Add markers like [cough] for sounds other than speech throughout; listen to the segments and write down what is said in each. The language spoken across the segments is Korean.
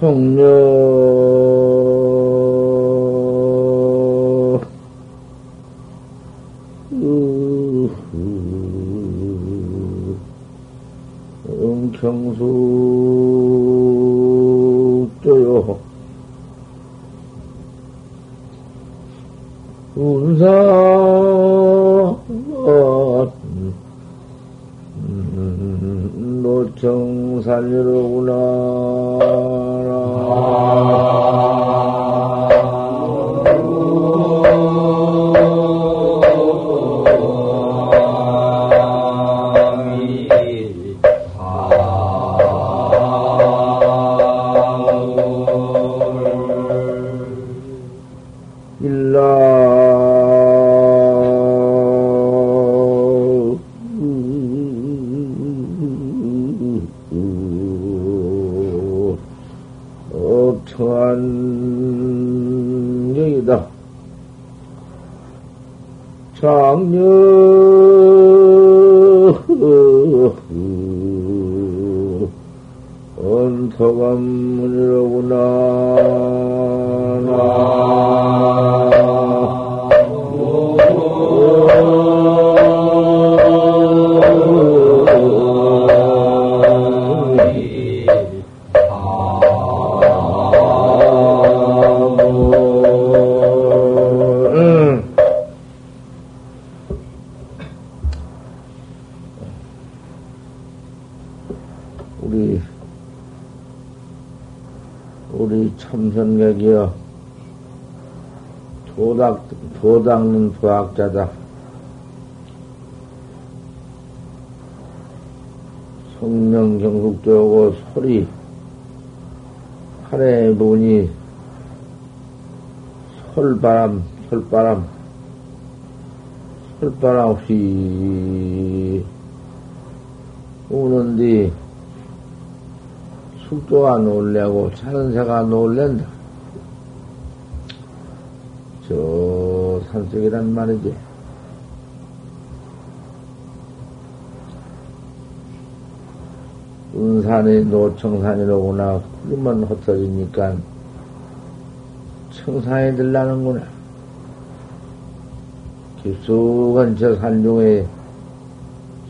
통려 도닦는 부학자다. 성령 경숙도고 소리, 하늘의 문이 솔바람, 솔바람, 솔바람 없이 우는디 숙도가 놀래고 새가 놀랜다. 저 산속이란 말이지. 운산이 노청산이로구나. 그러면 흩어지니까 청산이 들라는구나. 깊숙한 저 산중에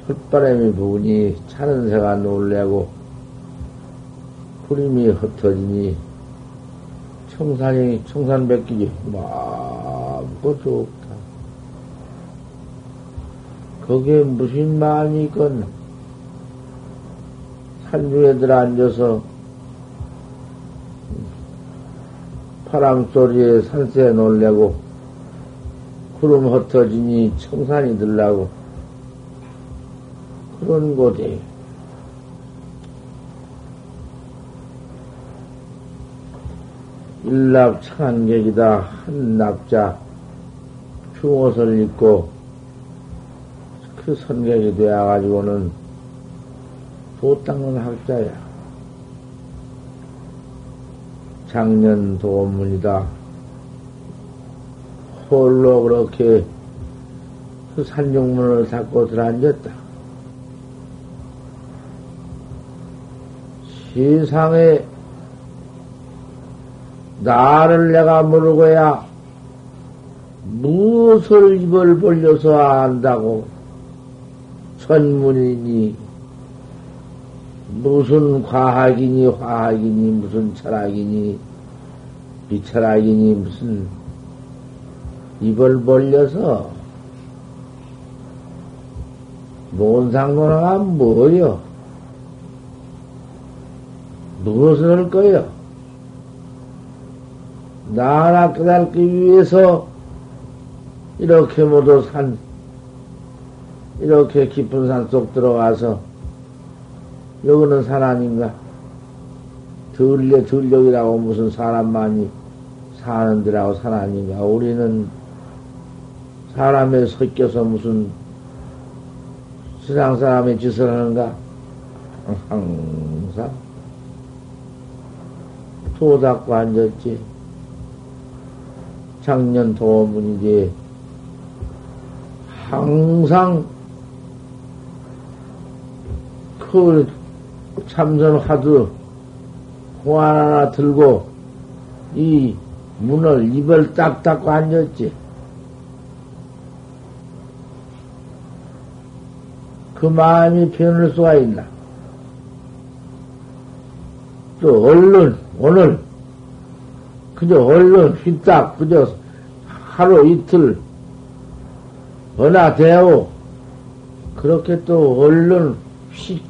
헛바람이 부으니 차는 새가 놀래고 구름이 흩어지니 청산이 청산 뱉기지. 막 맑고 좋다. 거기에 무슨 말이 있건 산중에 들 앉아서 바람 소리에 산새에 놀래고 구름 흩어지니 청산이 들라고 그런 곳에 일납 창객이다 한 납자 흉옷을 입고 그 선객이 되어가지고는 도 닦는 학자야. 작년 도문이다. 홀로 그렇게 그 산중문을 닫고 들어앉았다. 세상에 나를 내가 모르고야 무엇을 입을 벌려서 안다고 천문이니 무슨 과학이니 화학이니 무슨 철학이니 비철학이니 무슨 입을 벌려서 뭔 상관하가 뭐여? 무엇을 할 거요? 나라 깨닫기 위해서 이렇게 모두 산, 이렇게 깊은 산 속 들어가서, 여기는 산 아닌가? 들려, 들려이라고 무슨 사람만이 사는 데라고 산 아닌가? 우리는 사람에 섞여서 무슨 세상 사람의 짓을 하는가? 항상 도 닦고 앉았지. 작년 도문이지. 항상 그 참선 하도 공안 하나 들고 이 문을 입을 딱 닫고 앉았지. 그 마음이 변할 수가 있나? 또 얼른 오늘 그저 얼른 휘딱 그저 하루 이틀 은하되어 그렇게 또 얼른 휙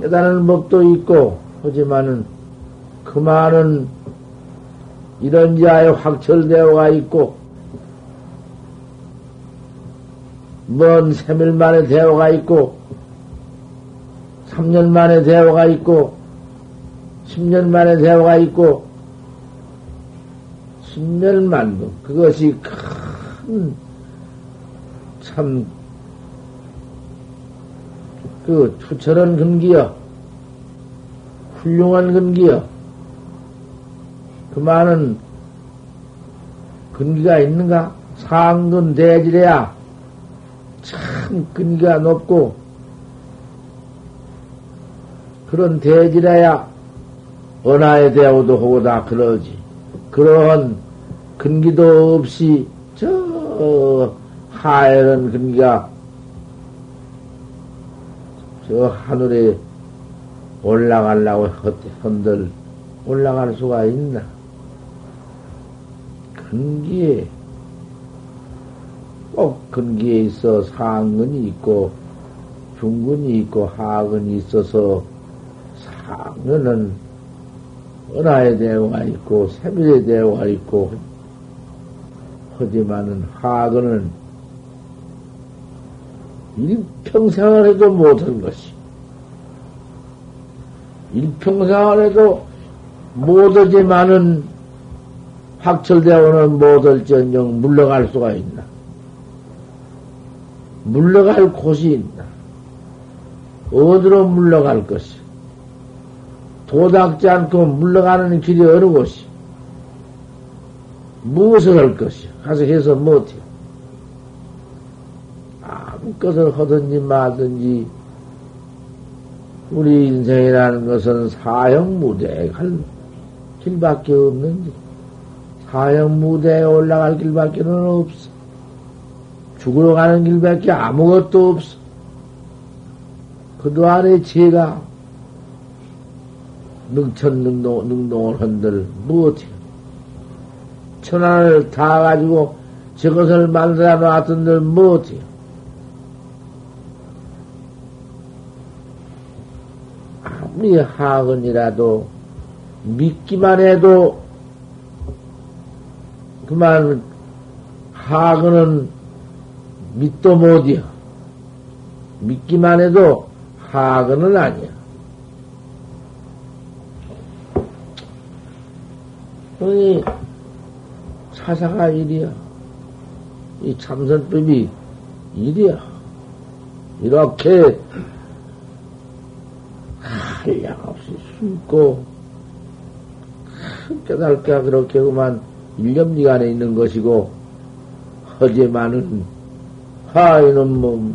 깨달은 법도 있고 하지만은 그 많은 이런 자에 확철되어가 있고 먼 3일 만에 대화가 있고 3년 만에 대화가 있고 10년 만에 대화가 있고 10년 만도 그것이 큰 참 그 투철한 근기여 훌륭한 근기여 그 많은 근기가 있는가? 상근 대지래야 참 근기가 높고 그런 대지래야 언하에 대하고도 하고 다 그러지. 그러한 근기도 없이 저 하에는 근기가 저 하늘에 올라가려고 헌들 올라갈 수가 있나? 근기에 꼭 근기에 있어 상근이 있고 중근이 있고 하근이 있어서 상근은 은하에 대화가 있고 세밀에 대화가 있고 하지만은 하근은 일평생을 해도 못한 것이 일평생을 해도 못하지만은 확철되어는 못할지언정 물러갈 수가 있나? 물러갈 곳이 있나? 어디로 물러갈 것이? 도닥지 않고 물러가는 길이 어느 곳이? 무엇을 할 것이? 가서 해서 못해. 것을 하든지 마든지 우리 인생이라는 것은 사형 무대에 갈 길밖에 없는데 사형 무대에 올라갈 길밖에는 없어. 죽으러 가는 길밖에 아무것도 없어. 그동안에 제가 능천능동, 능동을 한들 무엇이야? 천안을 다 가지고 저것을 만들어 놨던들 무엇이야? 아무리 하건이라도 믿기만 해도 그만 하건은 믿도 못이야. 믿기만 해도 하건은 아니야. 이 사사가 일이야. 이 참선법이 일이야. 이렇게 한량 없이 숨고 깨달게 그렇게 그만 일념리간에 있는 것이고 허지만은 하이는 뭐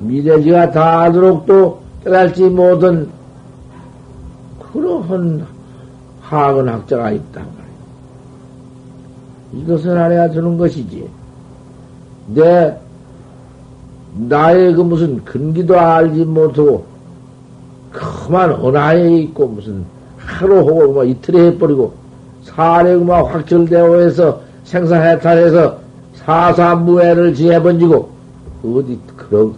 미래지가 다하도록 또 깨달지 못한 그러한 하학은 학자가 있단 말이야. 이것을 알아야 되는 것이지. 내, 나의 그 무슨 근기도 알지 못하고, 그만 언하에 있고, 무슨 하루 하고, 뭐 이틀에 해버리고, 사례 그만 확철되어 해서 생사해탈해서 사사무해를 지해번지고, 어디 그런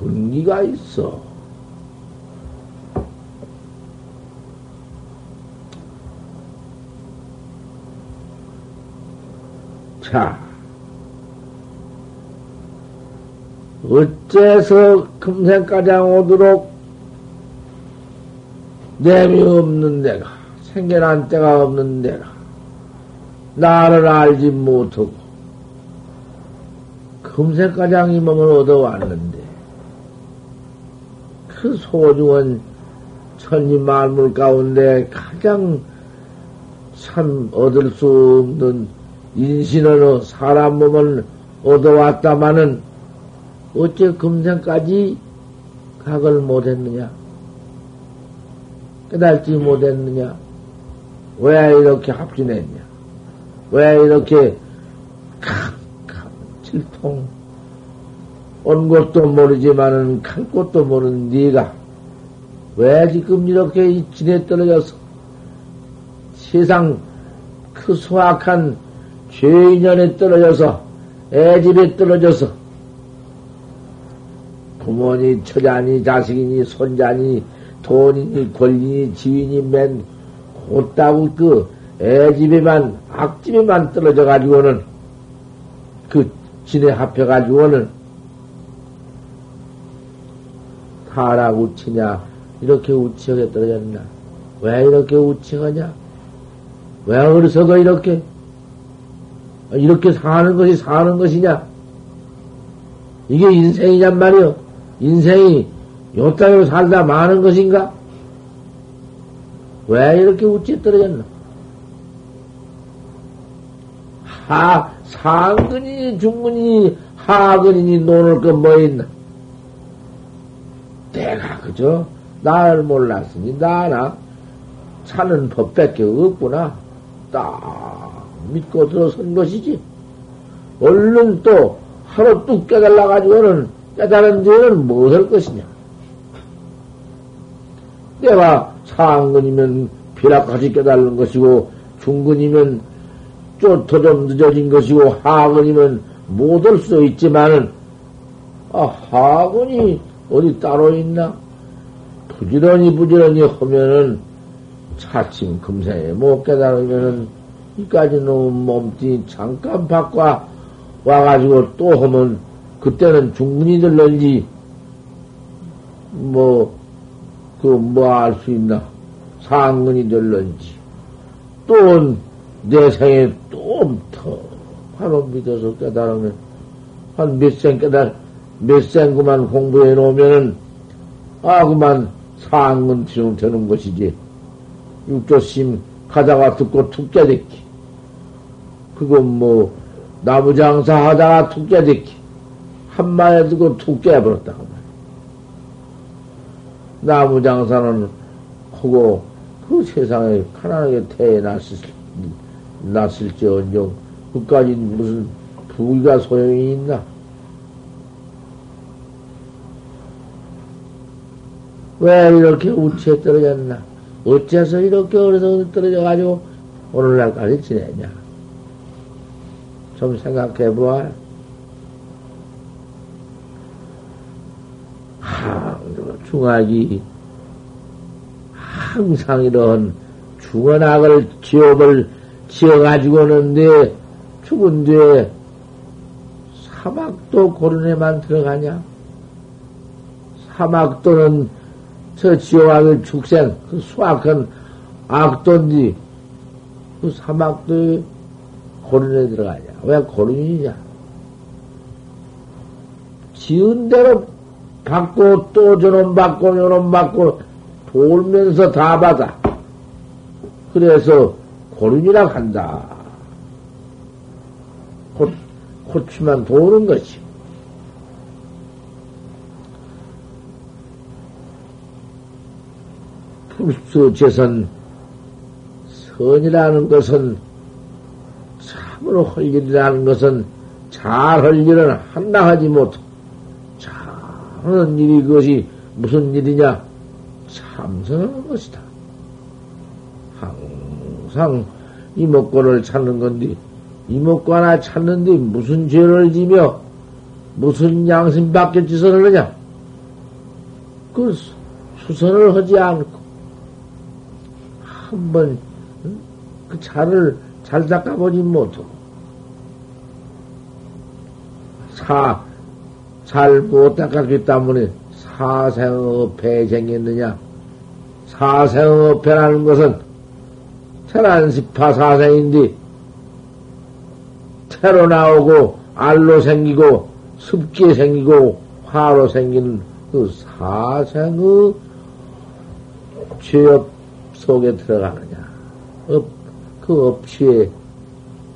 근기가 있어. 자, 어째서 금생가장 오도록 내미 없는 데가, 생겨난 때가 없는 데가, 나를 알지 못하고, 금생가장 이 몸을 얻어왔는데, 그 소중한 천지 만물 가운데 가장 참 얻을 수 없는 인신으로 사람 몸을 얻어왔다마는 어째 금생까지 각을 못했느냐? 깨달지 못했느냐? 왜 이렇게 합진했냐? 왜 이렇게 캄캄 질통 온 곳도 모르지만은 간 곳도 모르는 네가 왜 지금 이렇게 진에 떨어져서 세상 그 수악한 죄인연에 떨어져서 애집에 떨어져서 부모니 처자니 자식이니 손자니 돈이니 권리니 지위니 맨 곧다고 그 애집에만 악집에만 떨어져 가지고는 그 진에 합해 가지고는 타락 우치냐 이렇게 우치하게 떨어졌나 왜 이렇게 우치하냐 왜 어리석어 이렇게 이렇게 사는 것이 사는 것이냐. 이게 인생이냔 말이요 인생이 요 땅으로 살다 많은 것인가 왜 이렇게 우치에 떨어졌나 하, 상근이니 중근이니 하근이니 노는 것뭐 있나? 내가 그저 나를 몰랐으니 나나 사는 법밖에 없구나. 딱 믿고 들어선 것이지. 얼른 또 하루 뚝 깨달아가지고는 깨달은 뒤에는 무엇할 것이냐. 내가 상근이면 비락같이 깨달는 것이고 중근이면 쫓더 좀 늦어진 것이고 하근이면 못 올 수도 있지만은 아 하근이 어디 따로 있나? 부지런히 부지런히 하면은 차츰 금생에 못 깨달으면은 이까지 놈 몸띠 잠깐 바꿔 와가지고 또 하면 그때는 중근이 들는지 뭐 그뭐알수 있나? 상근이 들는지. 또 내 생에 또더 바로 믿어서 깨달으면 한 몇 생 깨달 몇생 그만 공부해 놓으면은 아 그만 상근 지금 되는 것이지. 육조심 가다가 듣고 툭 깨닫기. 그건 뭐 나무 장사 하다가 툭 깨닫기. 한 마에 듣고 툭 깨버렸다 그 나무 장사는 하고 그 세상에 가난하게 태어났을 났을지언정 그까지 무슨 부귀가 소용이 있나? 왜 이렇게 우치에 떨어졌나? 어째서 이렇게 어려서 떨어져가지고 오늘날까지 지내냐? 좀 생각해 보아. 중학이 항상 이런 중원악을 지업을 지어가지고는 내 죽은 뒤에 사막도 고른에만 들어가냐? 사막도는 저 지옥악을 축생, 그 수악한 악도인지, 그 사막도에 고른에 들어가냐? 왜 고른이냐? 지은 대로 받고 또 저놈 받고 요놈 받고 돌면서 다 받아. 그래서 고른이라 한다. 곧, 고추만 도는 것이. 불수 재선, 선이라는 것은, 참으로 할 일이라는 것은, 잘할 일은 한나 하지 못하고, 잘 하는 일이 그것이 무슨 일이냐? 참선하는 것이다. 항상 이목구를 찾는 건데, 이목구 하나 찾는데 무슨 죄를 지며 무슨 양심 밖에 짓을 하느냐? 그 수선을 하지 않고 한 번 그 차를 잘 닦아보지 못하고 사, 잘 못 닦았기 때문에 사생업회 생겼느냐? 사생업회라는 것은 태란시파 사생인데 태로 나오고 알로 생기고 습기에 생기고 화로 생기는 그 사생의 죄업 속에 들어가느냐, 업, 그 업치에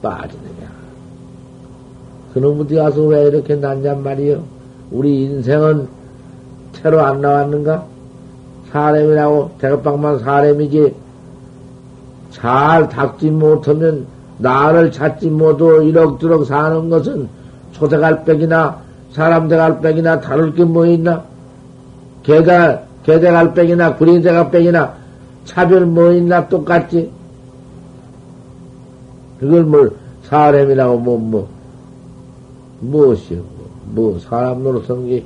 빠지느냐. 그놈 어디 가서 왜 이렇게 난냔 말이요? 우리 인생은 태로 안 나왔는가? 사람이라고 대급방만 사람이지 잘 닦지 못하면 나를 찾지 못하고 이럭저럭 사는 것은 초대갈백이나 사람 대갈백이나 다를 게뭐 있나? 개가 개대갈백이나 구리대갈백이나 차별 뭐 있나 똑같지? 그걸 뭘 사람이라고 뭐, 뭐, 무엇이요? 뭐, 뭐 사람 노릇하는 게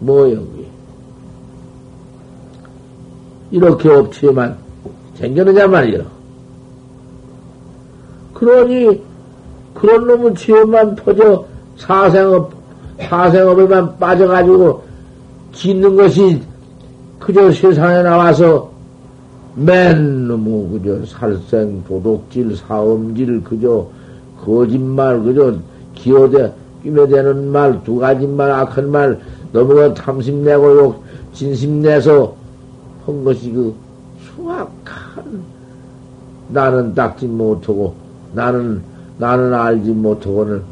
뭐여, 그 이렇게 없지만 생겨느냐 말이야. 그러니, 그런 놈은 죄만 퍼져 사생업, 사생업에만 빠져가지고 짓는 것이 그저 세상에 나와서 맨 너무 그저 살생, 도둑질, 사음질, 그저 거짓말, 그저 기어대, 끼매대는 말, 두 가지 말, 악한 말, 너무 탐심내고 욕, 진심내서 한 것이 그 수악한 나는 닦지 못하고 나는, 나는 알지 못하고는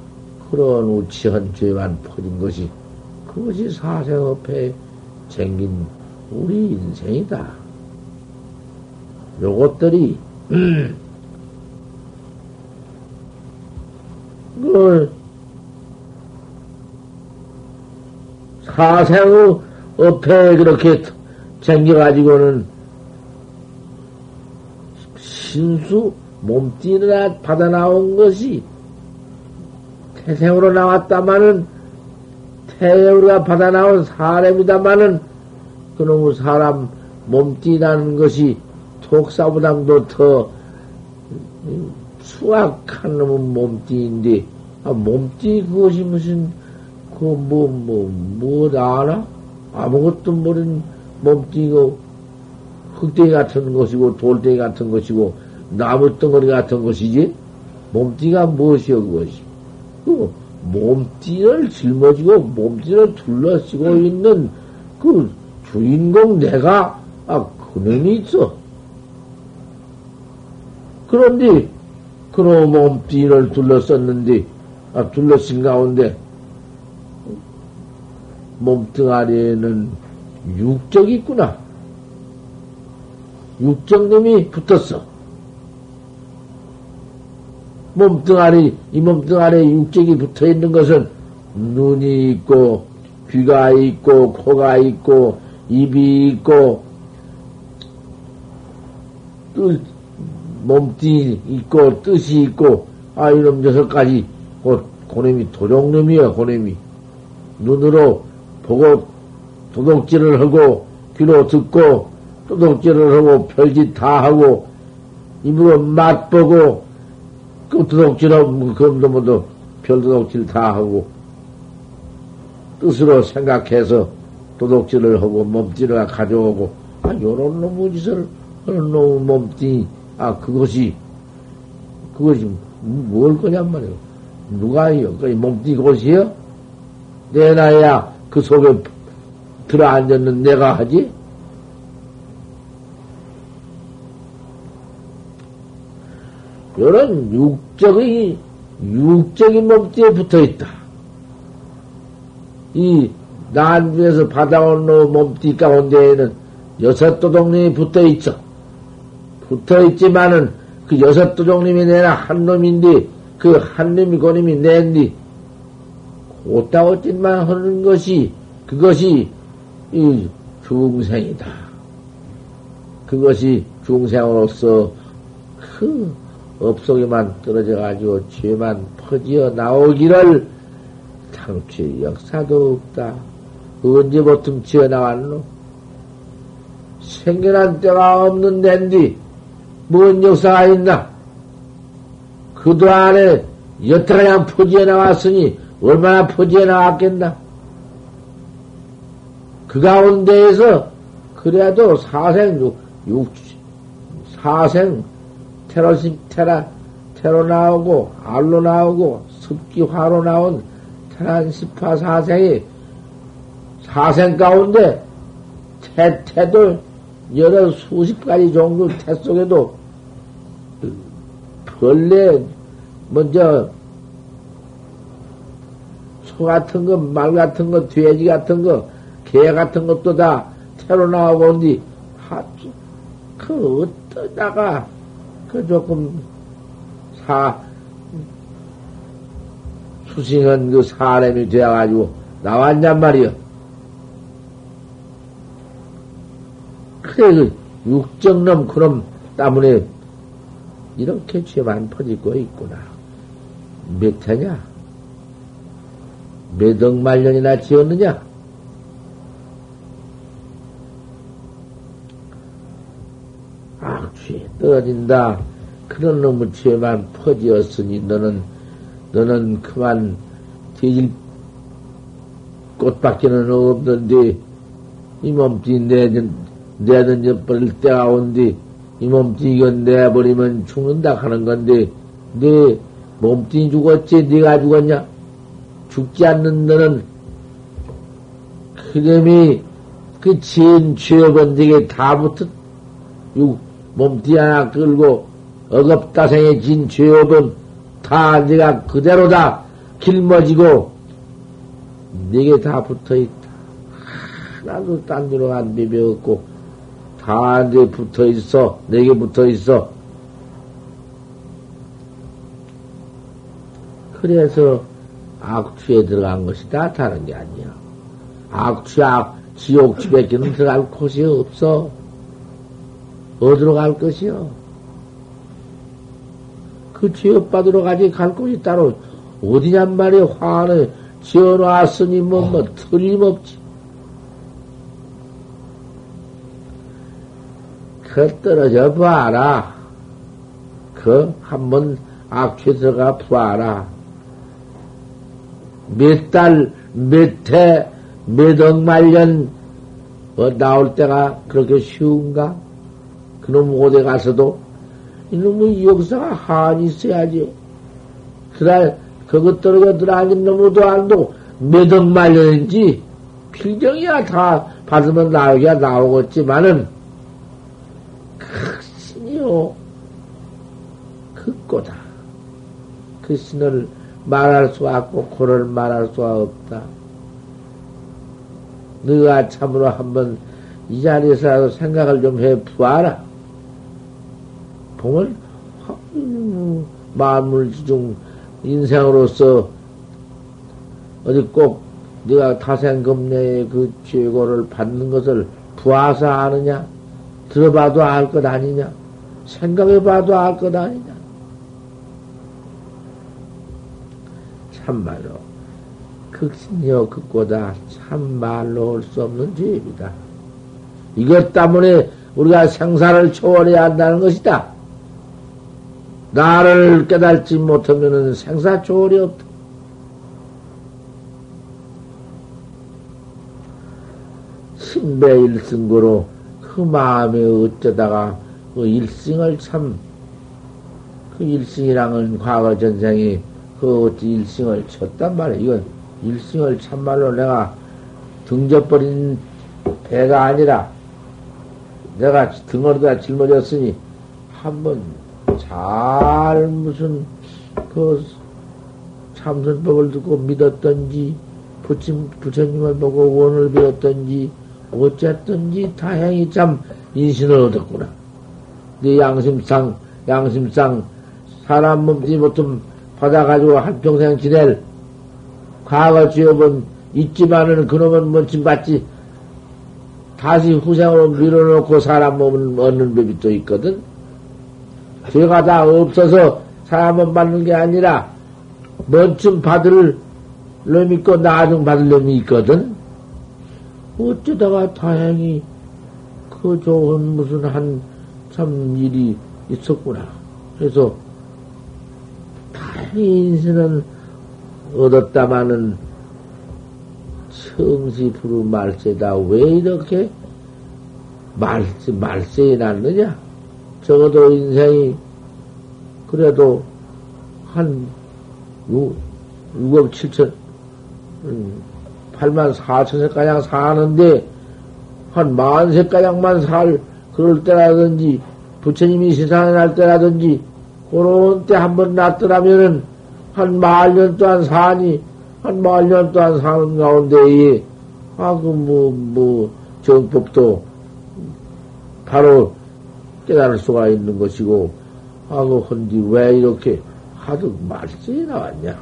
그런 우치한 죄만 퍼진 것이 그것이 사생업에 생긴 우리 인생이다. 요것들이, [clears throat] 음, 그, 사생의 업에 그렇게 챙겨가지고는 신수 몸띠나 받아 나온 것이 태생으로 나왔다마는 태우가 받아 나온 사람이다마는 그놈의 사람 몸띠라는 것이 독사보다도 더 수악한 놈은 몸띠인데, 아, 몸띠 그것이 무슨, 그, 뭐, 뭐, 뭐, 알아? 아무것도 모르는 몸띠고, 흙대기 같은 것이고, 돌대기 같은 것이고, 나무 덩어리 같은 것이지? 몸띠가 무엇이여, 그것이? 그, 몸띠를 짊어지고, 몸띠를 둘러쓰고 있는 그 주인공 내가, 아, 그놈이 있어. 그런데 그놈 몸띠를 둘러썼는데 아, 둘러쓴 가운데 몸뚱아리에는 육적이 있구나. 육적놈이 붙었어. 몸뚱아리, 이 몸뚱아리에 육적이 붙어 있는 것은 눈이 있고, 귀가 있고, 코가 있고, 입이 있고, 또 몸띠 있고 뜻이 있고 아 이놈 녀석까지 곧 고놈이 도둑놈이야 고놈이 눈으로 보고 도둑질을 하고 귀로 듣고 도둑질을 하고 별짓 다 하고 입으로 맛보고 그 도둑질하고 그놈도 모두 별 도둑질 다 하고 뜻으로 생각해서 도둑질을 하고 몸띠를 가져오고 아 요런 놈의 짓을 하는 놈의 몸띠 아, 그것이, 그것이 뭘 거냔 말이오. 누가요? 그 몸뚱이 곳이요? 내 나야 그 속에 들어 앉았는 내가 하지? 이런 육적의, 육적인 몸뚱이에 붙어 있다. 이 난중에서 받아온 몸뚱이 가운데에는 여섯 도둑님이 붙어 있어. 붙어 있지만은 그 여섯 도종님이 내나 한 놈인데 그 한 놈이 고님이 낸디 곧다어찐만 하는 것이 그것이 이 중생이다. 그것이 중생으로서 그 업속에만 떨어져 가지고 죄만 퍼지어 나오기를 당최 역사도 없다. 언제부터 지어 나왔노? 생겨난 때가 없는 데인데 뭔 역사가 있나? 그도 안에 여태가량 포지에 나왔으니 얼마나 포지에 나왔겠나? 그 가운데에서 그래도 사생 육, 육 사생 테러심 테라 테로 나오고 알로 나오고 습기화로 나온 테란 십파 사생이 사생 가운데 태, 태도 여러 수십 가지 종류 태 속에도 벌레, 먼저, 소 같은 거, 말 같은 거, 돼지 같은 거, 개 같은 것도 다 태로 나오고 온뒤 하지. 그 어떠다가, 그 조금, 사, 수승한 그 사람이 되어가지고 나왔냔 말이여. 그래, 그 육정놈 그놈 때문에 이렇게 죄만 퍼지고 있구나. 몇 해냐? 몇 억 말년이나 지었느냐? 악취에 떨어진다. 그런 놈의 죄만 퍼지었으니 너는 너는 그만 뒤질 꽃밖에는 없는데 이 몸뚱이 내든 내든져 버릴 때가 온디 이 몸뚱이 이건 내버리면 죽는다 하는 건데 네 몸뚱이 죽었지 네가 죽었냐? 죽지 않는 너는 그놈이 그 지은 죄업은 네게 다 붙은 몸뚱이 하나 끌고 억업다생에 진 죄업은 다 네가 그대로다 길머지고 네게 다 붙어있다. 하나도 딴 데로 안 비벼갖고 다네 붙어있어. 네게 붙어있어. 그래서 악취에 들어간 것이다. 다른 게 아니야. 악취, 악, 지옥 집에게는 들어갈 곳이 없어. 어디로 갈 것이요? 그 지업받으러 가지 갈 곳이 따로 어디냔 말이야. 화는 지어놨으니 뭐, 뭐, 틀림없지. 그 떨어져 봐라. 그 한번 악취 들어가 봐라. 몇 달, 몇 해, 몇억 말년, 뭐 나올 때가 그렇게 쉬운가? 그놈 오대 가서도 이놈의 역사가 한이 있어야지. 그날, 그것 떨어져 들어앉은 놈도 안도 몇억 말년인지, 필경이야 다 받으면 나오기야 나오겠지만은, 그 신이요. 그 꼬다. 그 신을 말할 수 없고, 그를 말할 수가 없다. 너가 참으로 한번 이 자리에서라도 생각을 좀 해 보아라. 봉을 만물지중 인생으로서 어디 꼭 네가 타생금내의 그 죄고를 받는 것을 부하사 아느냐? 들어봐도 알 것 아니냐? 생각해봐도 알 것 아니냐? 참말로 극신여 극고다 참말로 올 수 없는 죄입니다. 이것 때문에 우리가 생사를 초월해야 한다는 것이다. 나를 깨달지 못하면 생사 초월이 없다. 신배 일승고로 그 마음에 어쩌다가 그 일승을 참, 그 일승이랑은 과거 전생이 그 어찌 일승을 쳤단 말이야. 이건 일승을 참말로 내가 등져버린 배가 아니라 내가 등어리다 짊어졌으니 한번 잘 무슨 그 참선법을 듣고 믿었던지 부침, 부처님을 보고 원을 배웠던지 어쨌든지 다행히 참 인신을 얻었구나. 네 양심상 양심상 사람 몸뚱이 보통 받아가지고 한평생 지낼 과거 지업은 있지만은 그놈은 뭔지 받지 다시 후생으로 밀어놓고 사람 몸을 얻는 법이 또 있거든. 죄가 다 없어서 사람은 받는 게 아니라 먼쯤 받을 놈이 있고 나중 받을 놈이 있거든. 어쩌다가 다행히 그 좋은 무슨 한 참 일이 있었구나. 그래서 인생은 얻었다마는 성시 부르 말세다. 왜 이렇게 말세, 말세에 났느냐? 적어도 인생이 그래도 한 6, 6억 7천, 8만 4천 세가량 사는데 한 만 세가량만 살 그럴 때라든지 부처님이 세상에 날 때라든지 그런 때 한 번 났더라면은 한 말년 동안 사니 한 말년 동안 사는 가운데에 아그 뭐뭐 정법도 바로 깨달을 수가 있는 것이고, 하고 헌디 왜 이렇게 하도 말씀이 나왔냐?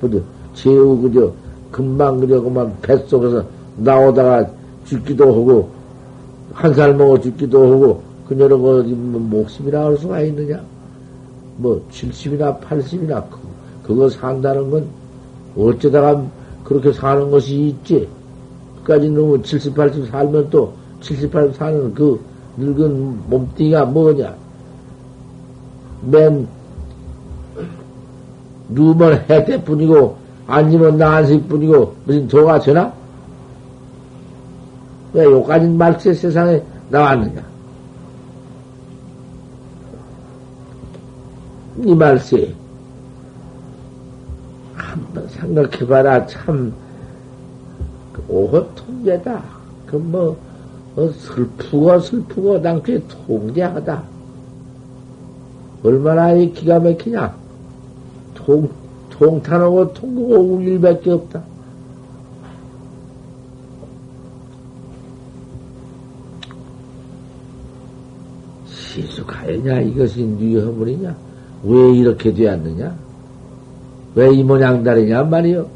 그저, 제우 그저, 금방 그저 그만 뱃속에서 나오다가 죽기도 하고, 한 살 먹어 죽기도 하고, 그녀는 어디 뭐 목숨이나 할 수가 있느냐? 뭐, 70이나 80이나, 그 거 산다는 건 어쩌다가 그렇게 사는 것이 있지? 그까지 놈은 70, 80 살면 또 70, 80 사는 그 늙은 몸뚱이가 뭐냐? 맨, 누우면 해태 뿐이고, 앉으면 나한식 뿐이고, 무슨 도가 되나? 왜 요까지 말세 세상에 나왔느냐? 이 말세. 한번 생각해봐라. 참, 오호 통제다. 그 뭐, 어, 슬프고 슬프고 당초에 통제하다. 얼마나 이 기가 막히냐. 통, 통탄하고 통곡하고 울 일밖에 없다. 시수가느냐 이것이 뉘허물이냐? 왜 이렇게 되었느냐? 왜 이 모양다리냐 말이요?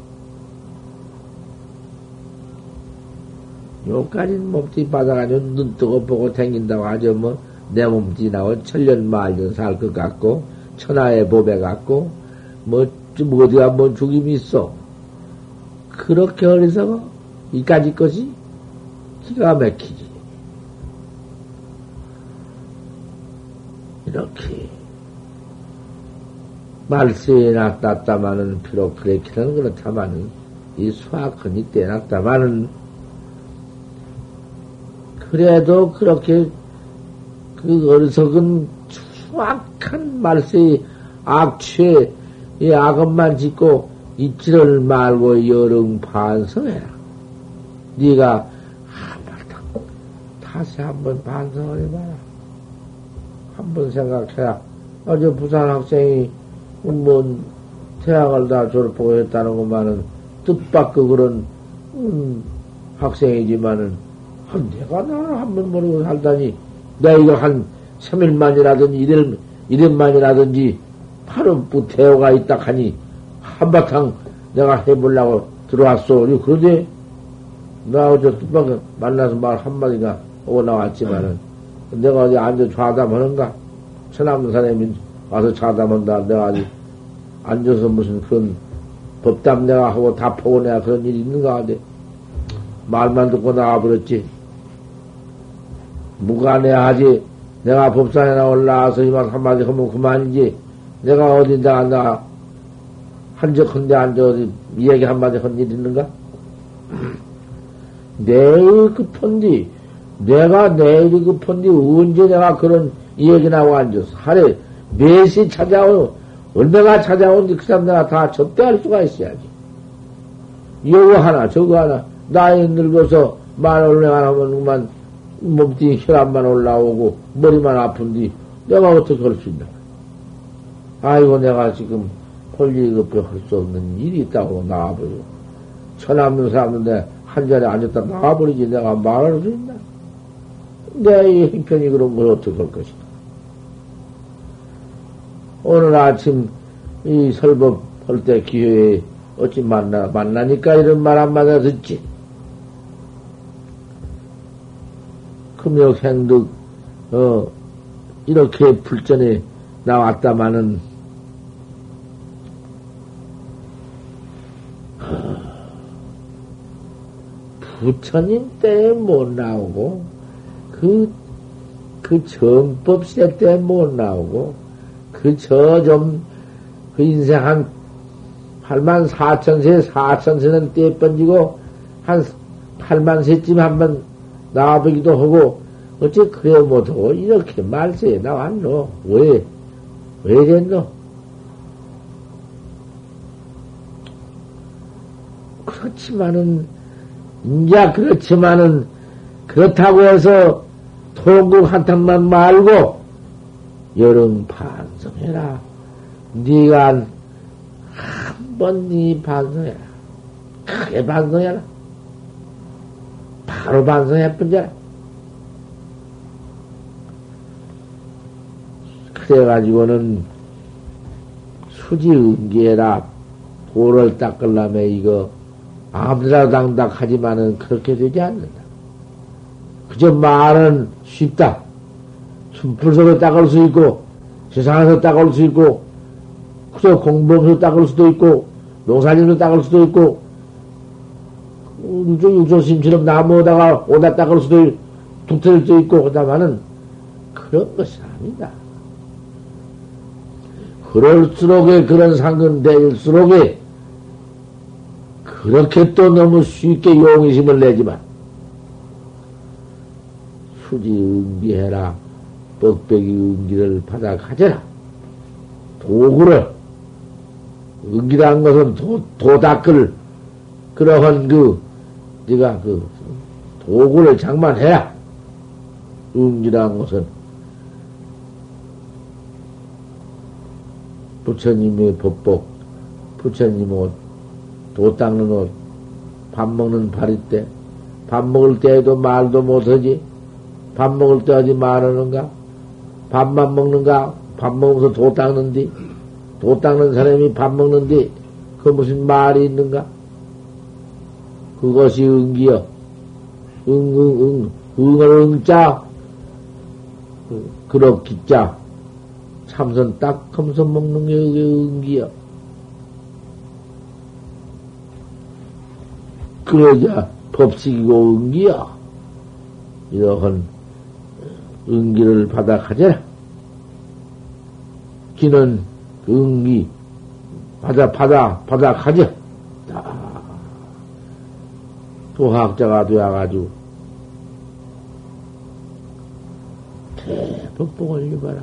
요까지 몸띠 받아가지고 눈 뜨고 보고 댕긴다고 하죠. 뭐, 내 몸띠 나온 천년 말년 살 것 같고, 천하의 보배 같고, 뭐, 좀 어디가 뭐 죽임이 있어. 그렇게 어리석어? 이까지 것이? 기가 막히지. 이렇게. 말세에 낙났다마는, 비록 그렇기는 그렇다마는, 이 수학헌이 때 낙다마는, 그래도 그렇게 그 어리석은 수악한 말세의 악취에 이 악업만 짓고 잊지를 말고 여릉 반성해라. 네가 한번 다시 한번 반성을 해봐라. 한번 생각해라. 어제 부산 학생이 뭐 대학을 다 졸업하고 했다는 것만은 뜻밖의 그런 음, 학생이지만은 내가 나를 한 번 모르고 살다니, 내가 이거 한 3일만이라든지 1일, 1일만이라든지 바로 부태호가 있다 하니, 한바탕 내가 해보려고 들어왔어. 그런데, 나 어제 뜻밖에 만나서 말 한마디가 오고 나왔지만은, 내가 어디 앉아 좌담하는가? 천암 사람이 와서 좌담한다. 내가 아직 앉아서 무슨 그런 법담 내가 하고 답하고 내가 그런 일이 있는가 하데 말만 듣고 나와버렸지. 무관해하지. 내가 법상에 나 올라와서 이만 한마디 하면 그만이지. 내가 어딘가 앉아, 한적 한데 앉아 어디 이야기 한마디 한 일 있는가? [clears throat] 내일 급한디, 내가 내일이 급한디, 언제 내가 그런 이야기 나고 앉아서, 하루에 몇시 찾아오, 얼마가 찾아오는데 그 사람 내가 다 접대할 수가 있어야지. 요거 하나, 저거 하나, 나이 늙어서 안 하면 그만 몸뚱이 혈압만 올라오고 머리만 아픈디 내가 어떻게 할 수 있나? 아이고 내가 지금 홀리급해 할수 없는 일이 있다고 나와버려. 천없는 사람인데 한 자리에 앉았다 나와버리지 내가 말할 수 있나? 내 형편이 그런 걸 어떻게 할 것이다. 오늘 아침 이 설법 할 때 기회에 어찌 만나, 만나니까 이런 말 한마디 듣지. 금욕 행득, 어, 이렇게 불전에 나왔다마는, 부처님 때못 나오고, 그, 그 전법 시대 때못 나오고, 그 저 좀, 그 인생 한 8만 4천 세, 4천 세는 떼 번지고, 한 8만 세쯤 한번 나와보기도 하고, 어째 그래 못하고, 이렇게 말세에 나왔노? 왜, 왜 됐노? 그렇지만은, 이제 그렇지만은, 그렇다고 해서, 통국 한탄만 말고, 여름 반성 해라. 네가 한 번 네 반성해라. 크게 반성해라. 바로 반성해 뿐이라. 그래가지고는 수지 응기해라. 볼을 닦으려면 이거 암사당닥 하지만은 그렇게 되지 않는다. 그저 말은 쉽다. 숨풀서로 닦을 수 있고, 세상에서 닦을 수 있고, 그저 공부하면서 닦을 수도 있고, 농사지면서 닦을 수도 있고, 육조, 육조심처럼 나무에다가 오다 닦을 수도 있고, 툭틀 수도 있고, 그다마는 그런 것이 아니다. 그럴수록에 그런 상근 될수록에 그렇게 또 너무 쉽게 용의심을 내지만 수지 응기해라 뻑뻑이 응기를 받아 가져라 도구를 응기라는 것은 도, 도닦을 그러한 그 네가 그 도구를 장만해야 응기라는 것은 부처님의 법복, 부처님 옷, 도 닦는 옷, 밥 먹는 발이 때, 밥 먹을 때에도 말도 못하지, 밥 먹을 때 어디 말하는가? 밥만 먹는가? 밥 먹으면서 도 닦는디? 도 닦는 사람이 밥 먹는디? 그 무슨 말이 있는가? 그것이 응기여. 응, 응, 응. 응을 응자. 그, 그렇기 자. 참선 딱 하면서 먹는 게 응기야. 그러자 법칙이고 응기야. 이러한 응기를 받아 가져라. 기는 응기 받아 받아 받아 가져. 도학자가 되어가지고 대법봉을 입어라.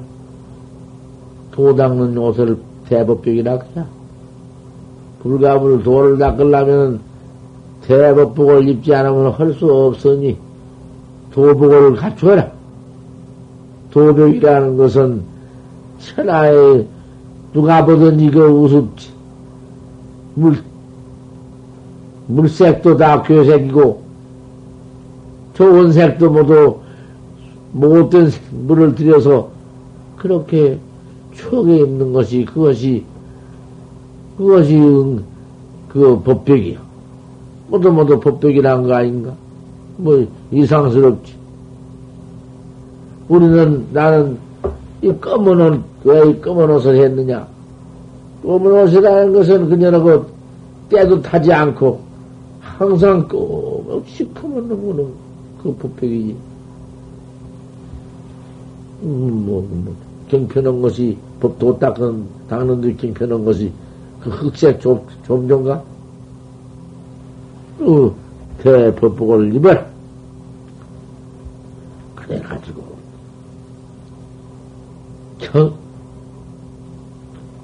도 닦는 옷을 대법벽이라 그래. 불가불 도를 닦으려면 대법복을 입지 않으면 할 수 없으니 도복을 갖추어라. 도벽이라는 것은 천하에 누가 보든 이거 우습지. 물, 물색도 다 괴색이고, 좋은 색도 모두 못된 물을 들여서 그렇게 추억에 있는 것이 그것이 그것이 그 법벽이요. 모두 모두 법벽이란 거 아닌가? 뭐 이상스럽지. 우리는 나는 이 검은 옷, 왜 이 검은 옷을 했느냐? 검은 옷이라는 것은 그녀라고 때도 타지 않고 항상 끄없이 검은 놈은 그 법벽이지. 음, 뭐, 뭐. 경편한 것이 법도 닦은 닦는 데 경편한 것이 그 흑색 좀, 좀종가? 그 대법복을 입어라. 그래가지고 경,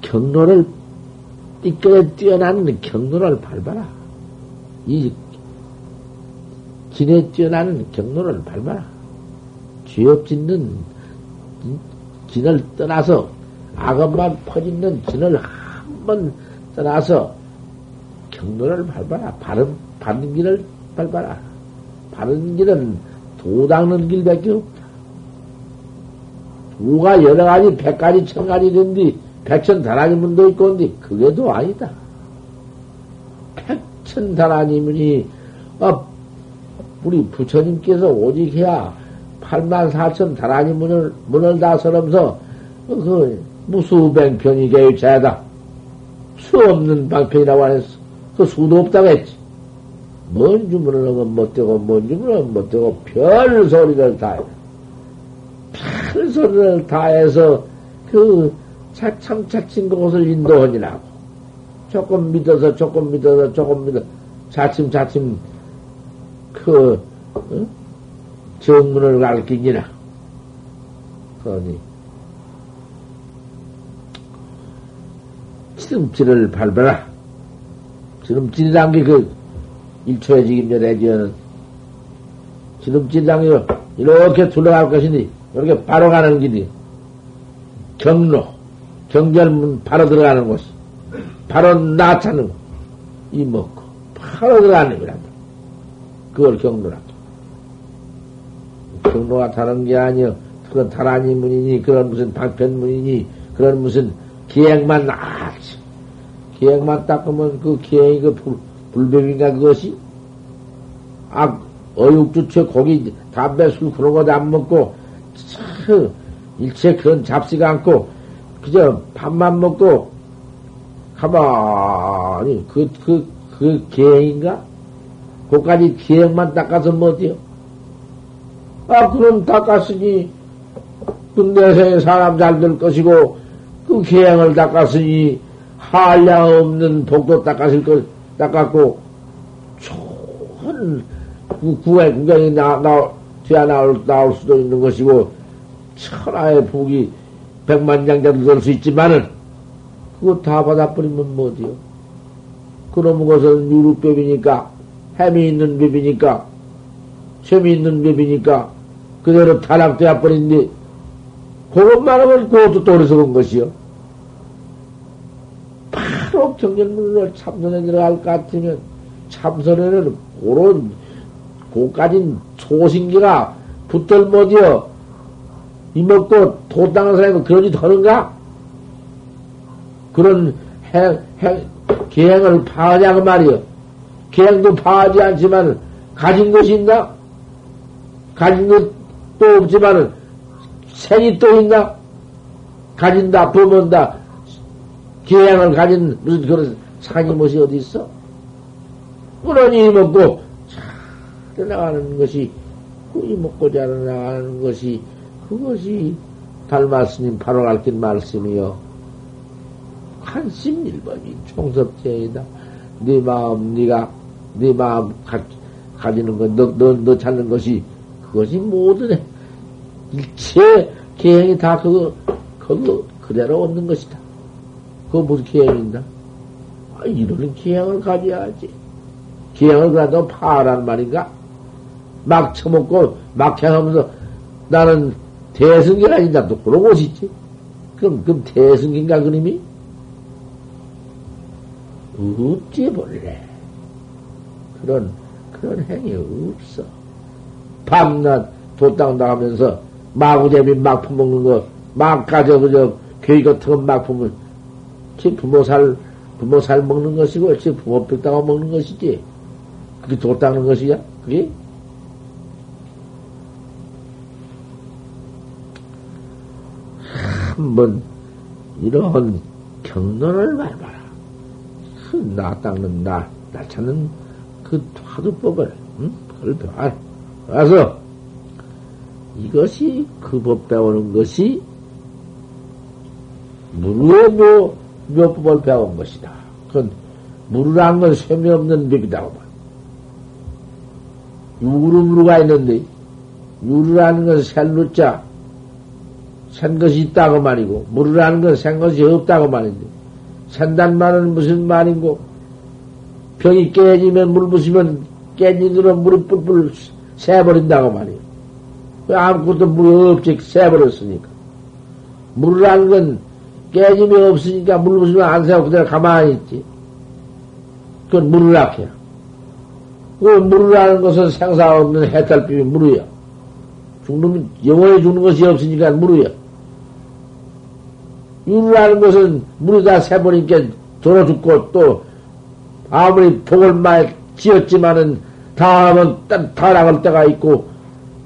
경로를 띠끌에 뛰어나는 경로를 밟아라. 이 진에 뛰어나는 경로를 밟아라. 죄업 짓는 진을 떠나서 악업만 퍼짓는 진을 한 번 떠나서 경로를 밟아라. 바른, 바른 길을 밟아라. 바른 길은 도 닦는 길밖에 없다. 도가 여러 가지, 백 가지, 천 가지 된디, 백천 다라니문도 있고, 온디, 그게 도 아니다. 백천 다라니문이, 아, 우리 부처님께서 오직 해야 8만 4천 다라니 문을, 문을 다 설하면서, 그, 무수뱅편이 개유차야다. 수 없는 방편이라고 안 했어. 그 수도 없다고 했지. 뭔 주문을 하면 못되고, 뭔 주문을 하면 못되고, 별 소리를 다 해. 별 소리를 다 해서, 그, 차참 차친 그것을 인도하니라고. 조금 믿어서, 조금 믿어서, 조금 믿어. 차츰, 차츰, 그, 어? 정문을 가르치니라. 그러니, 지름질을 밟아라. 지름질이란 게 그, 일초에 지금 내지어는, 지름질이란 게 이렇게 둘러갈 것이니, 이렇게 바로 가는 길이, 경로, 경절문 바로 들어가는 곳이, 바로 나타는 이 먹고, 바로 들어가는 거란다. 그걸 경로라. 경로가 다른 게 아니여 그런 다라니 문이니, 그런 무슨 방편문이니, 그런 무슨 기행만 나지. 기행만 닦으면 그 기행이 그 불, 불병인가 그것이? 아, 어육주체 고기, 담배, 술 그런 거안 먹고, 참, 일체 그런 잡지가 않고, 그저 밥만 먹고, 가만히, 그, 그, 그 기행인가? 그까지 기행만 닦아서 뭐디요? 아, 그럼 닦았으니, 그 내생에 사람 잘 될 것이고, 그 기행을 닦았으니, 한량 없는 독도 닦았을 것, 닦았고, 좋은 구의 구경이 나, 나, 튀어나올, 나올 수도 있는 것이고, 천하의 복이 백만장자도 될 수 있지만은, 그거 다 받아버리면 뭐디요? 그놈 것은 유루법이니까, 햄이 있는 법이니까, 셈이 있는 법이니까, 그대로 타락되어 버린데, 그것만 하면 그것도 또어리서온 것이요. 바로 경전문으로 참선에 들어갈 것 같으면, 참선에는 그런, 고까진 초신기가 붙들 못이여. 이먹고 도당한 사람이 그런 짓 하는가? 그런 행, 행, 계행을 파하냐고 말이여. 계행도 파하지 않지만, 가진 것이 있나? 가진 것도 없지만은, 생이 또 있나? 가진다, 부문다, 계행을 가진 무슨 그런 상이 무엇이 어디 있어? 그러니 먹고 잘 나가는 것이 꾸이 먹고 잘 나가는 것이 그것이 달마스님 바로 가르친 말씀이요. 한심 일번이 총섭제이다. 네 마음, 네가 네 마음 가, 가지는 것, 너, 너, 너 찾는 것이 그것이 모든 일체 계행이 다 그거 그거 그대로 얻는 것이다. 그거 무슨 계행인가? 아, 이런 계행을 가져야지. 계행을 가도 파란 말인가? 막 처먹고 막 행하면서 나는 대승기가 아니다. 또 그런 곳이 있지. 그럼, 그럼 대승기인가, 그림이? 없지, 본래. 그런, 그런 행위 없어. 밤낮 도땅 나가면서 마구잡이 막 퍼먹는 거, 막 가져, 그저, 괴이 같은 거막 퍼먹는, 지 부모 살, 부모 살 먹는 것이고, 지 부모 뼈다가 먹는 것이지. 그게 도 닦는 것이야? 그게? 한번 이런 경론을 밟아라. 그 나 닦는 나, 나 찾는 그 화두법을, 응? 그걸 배워라. 와서, 이것이 그 법 배우는 것이 무르의 묘, 묘법을 배운 것이다. 그건 무르란 건 셈이 없는 법이다고 말. 유르무르가 있는데, 유르라는 건 셀루자, 산 것이 있다고 말이고, 물이라는 건 산 것이 없다고 말인데, 산단 말은 무슨 말인고, 병이 깨지면 물 부시면 깨지도록 물이 뿔뿔 새버린다고 말이에요. 아무것도 물이 없지, 새버렸으니까. 물이라는 건 깨짐이 없으니까 물 부시면 안 새고 그대로 가만히 있지. 그건 물을 악해요. 그 물이라는 것은 생사 없는 해탈비이 물이야. 죽는, 영원히 죽는 것이 없으니까 물이야. 윤라는 것은 물이 다 새버리니까 돌아 죽고 또 아무리 복을 많이 지었지만은 다음은 타락할 때가 있고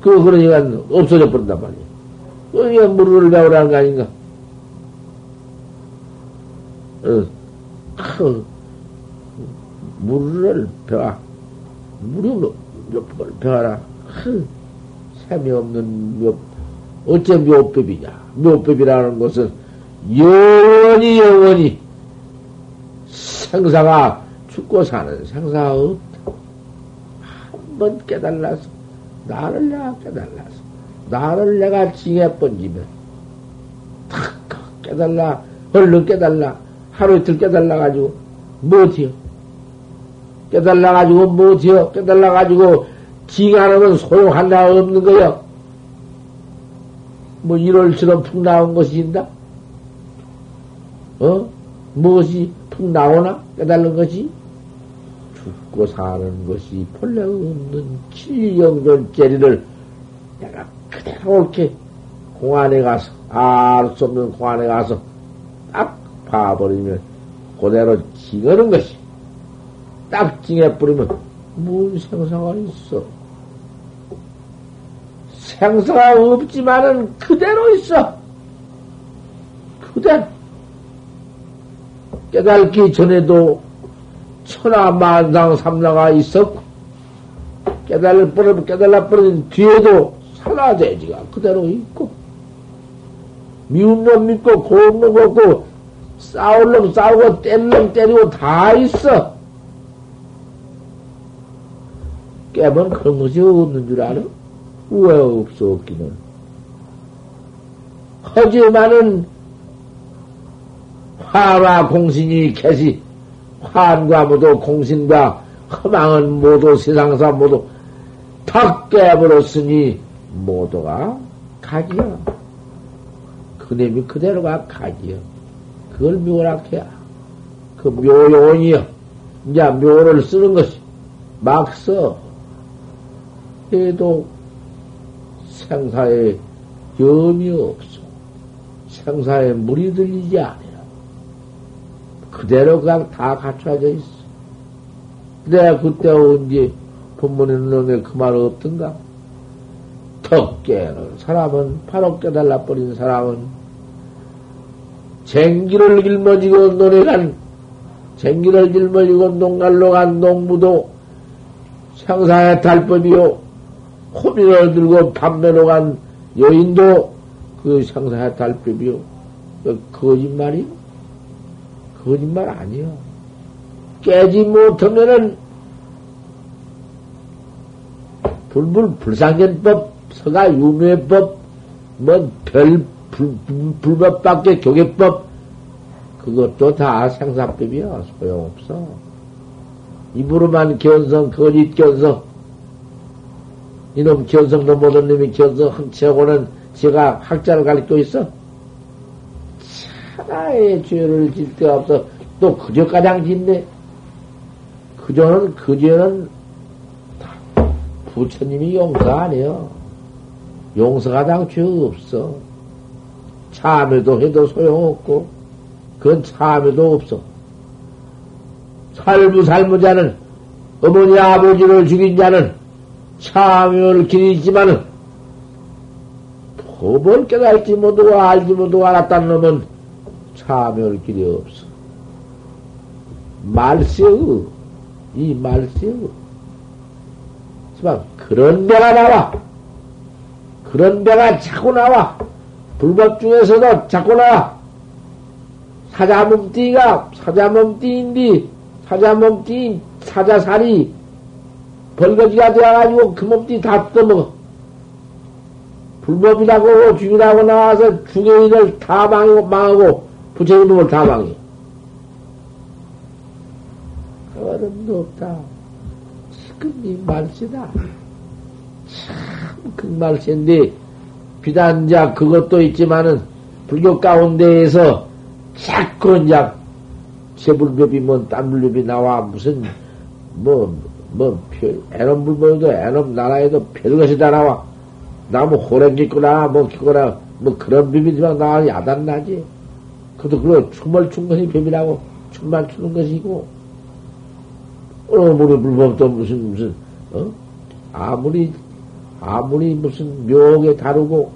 그 그러니까 없어져 버린단 말이야. 그러니까 물을 배우라는 거 아닌가? 어, 그 물을 배워. 몇 번을 배워라. 그 셈이 없는 몇, 어째 묘법이냐? 묘법이라는 것은 영원히 영원히. 생사가 죽고 사는 생사가 없다. 한번 깨달라서 나를 내가 깨달라서 나를 내가 징해 번지면 탁 깨달라 얼른 깨달라 하루 이틀 깨달라 가지고 못해요. 깨달라 가지고 못해요. 깨달라 가지고 징하는 소용하나 없는 거요. 뭐 1월처럼 푹 나온 것이 있다 어? 무엇이 푹 나오나? 깨달는 것이? 죽고 사는 것이 본래 없는 칠영존 재리를 내가 그대로 옳게 공안에 가서, 알 수 없는 공안에 가서 딱 봐버리면 그대로 징하는 것이. 딱 징해버리면 무슨 생사가 있어. 생사가 없지만은 그대로 있어. 그대로. 깨달기 전에도 천하 만상 삼나가 있었고, 깨달을 버려, 깨달라 버린 뒤에도 살아돼지가 그대로 있고, 미운 놈 믿고, 고운 놈 먹고, 싸울 놈 싸우고, 때릴 놈 때리고 다 있어. 깨면 그런 것이 없는 줄 알아? 왜 없어, 없기는. 하지만은, 화와 공신이 계시, 환과 모두 공신과 허망은 모두 세상사 모두 다 깨버렸으니 모두가 각이야. 그놈이 그대로가 각이야. 그걸 묘락해야. 그 묘요원이여. 이제 묘를 쓰는 것이 막 써. 해도 생사에 염이 없어. 생사에 물이 들리지 않아요. 그대로 그냥 다 갖춰져 있어. 내가 그때 언제 본문에 놈에 그 말 없던가? 턱 깨는 사람은, 바로 깨달라 버린 사람은, 쟁기를 짊어지고 논에 간, 쟁기를 짊어지고 농갈로 간 농부도 생사의 달법이요, 호미를 들고 밤매로 간 여인도 그 생사의 달법이요. 그 거짓말이? 거짓말 아니요. 깨지 못하면은 불불 불상견법, 서가 유묘법, 뭐 별 불법밖에 교계법 그것도 다 생사법이야 소용없어. 입으로만 견성 거짓 견성 이놈 견성도 못한 놈이 견성 흠치하고는 제가 학자를 가르치고 있어. 차라의 죄를 질 데가 없어. 또 그저 가장 짓네. 그저는, 그저는 부처님이 용서 안 해요. 용서가 당최 없어. 참여도 해도 소용없고, 그건 참여도 없어. 살부 살무자는 어머니 아버지를 죽인 자는 참여를 기리지만은 법을 깨달지 못하고 알지 못하고 알았다는 놈은 참여를 길이 없어. 말세의, 이 말세의. 하지만 그런 배가 나와. 그런 배가 자꾸 나와. 불법 중에서도 자꾸 나와. 사자 몸띠가, 사자 몸띠인데, 사자 몸띠인 사자살이 벌거지가 되어가지고 그 몸띠 다 떠먹어. 불법이라고 죽이라고 나와서 중개인을 다 망하고, 망하고 부처님 놈을 다 망해. 어른도 없다. 지금 이 말씨다. 참큰 말씨인데, 비단자 그것도 있지만은, 불교 가운데에서 자꾸 이제, 세불법이 뭔 딴불법이 나와, 무슨, 뭐, 뭐, 별, 애놈 불법도 애놈 나라에도 별것이 다 나와. 나무 호랭 기거나, 뭐, 기거나, 뭐, 그런 법이지만 나 야단나지. 그것도 그거 춤을 춘 것이 법이라고, 춤만 추는 것이고, 어무리 불법도 무슨, 무슨, 어? 아무리, 아무리 무슨 묘하게 다루고,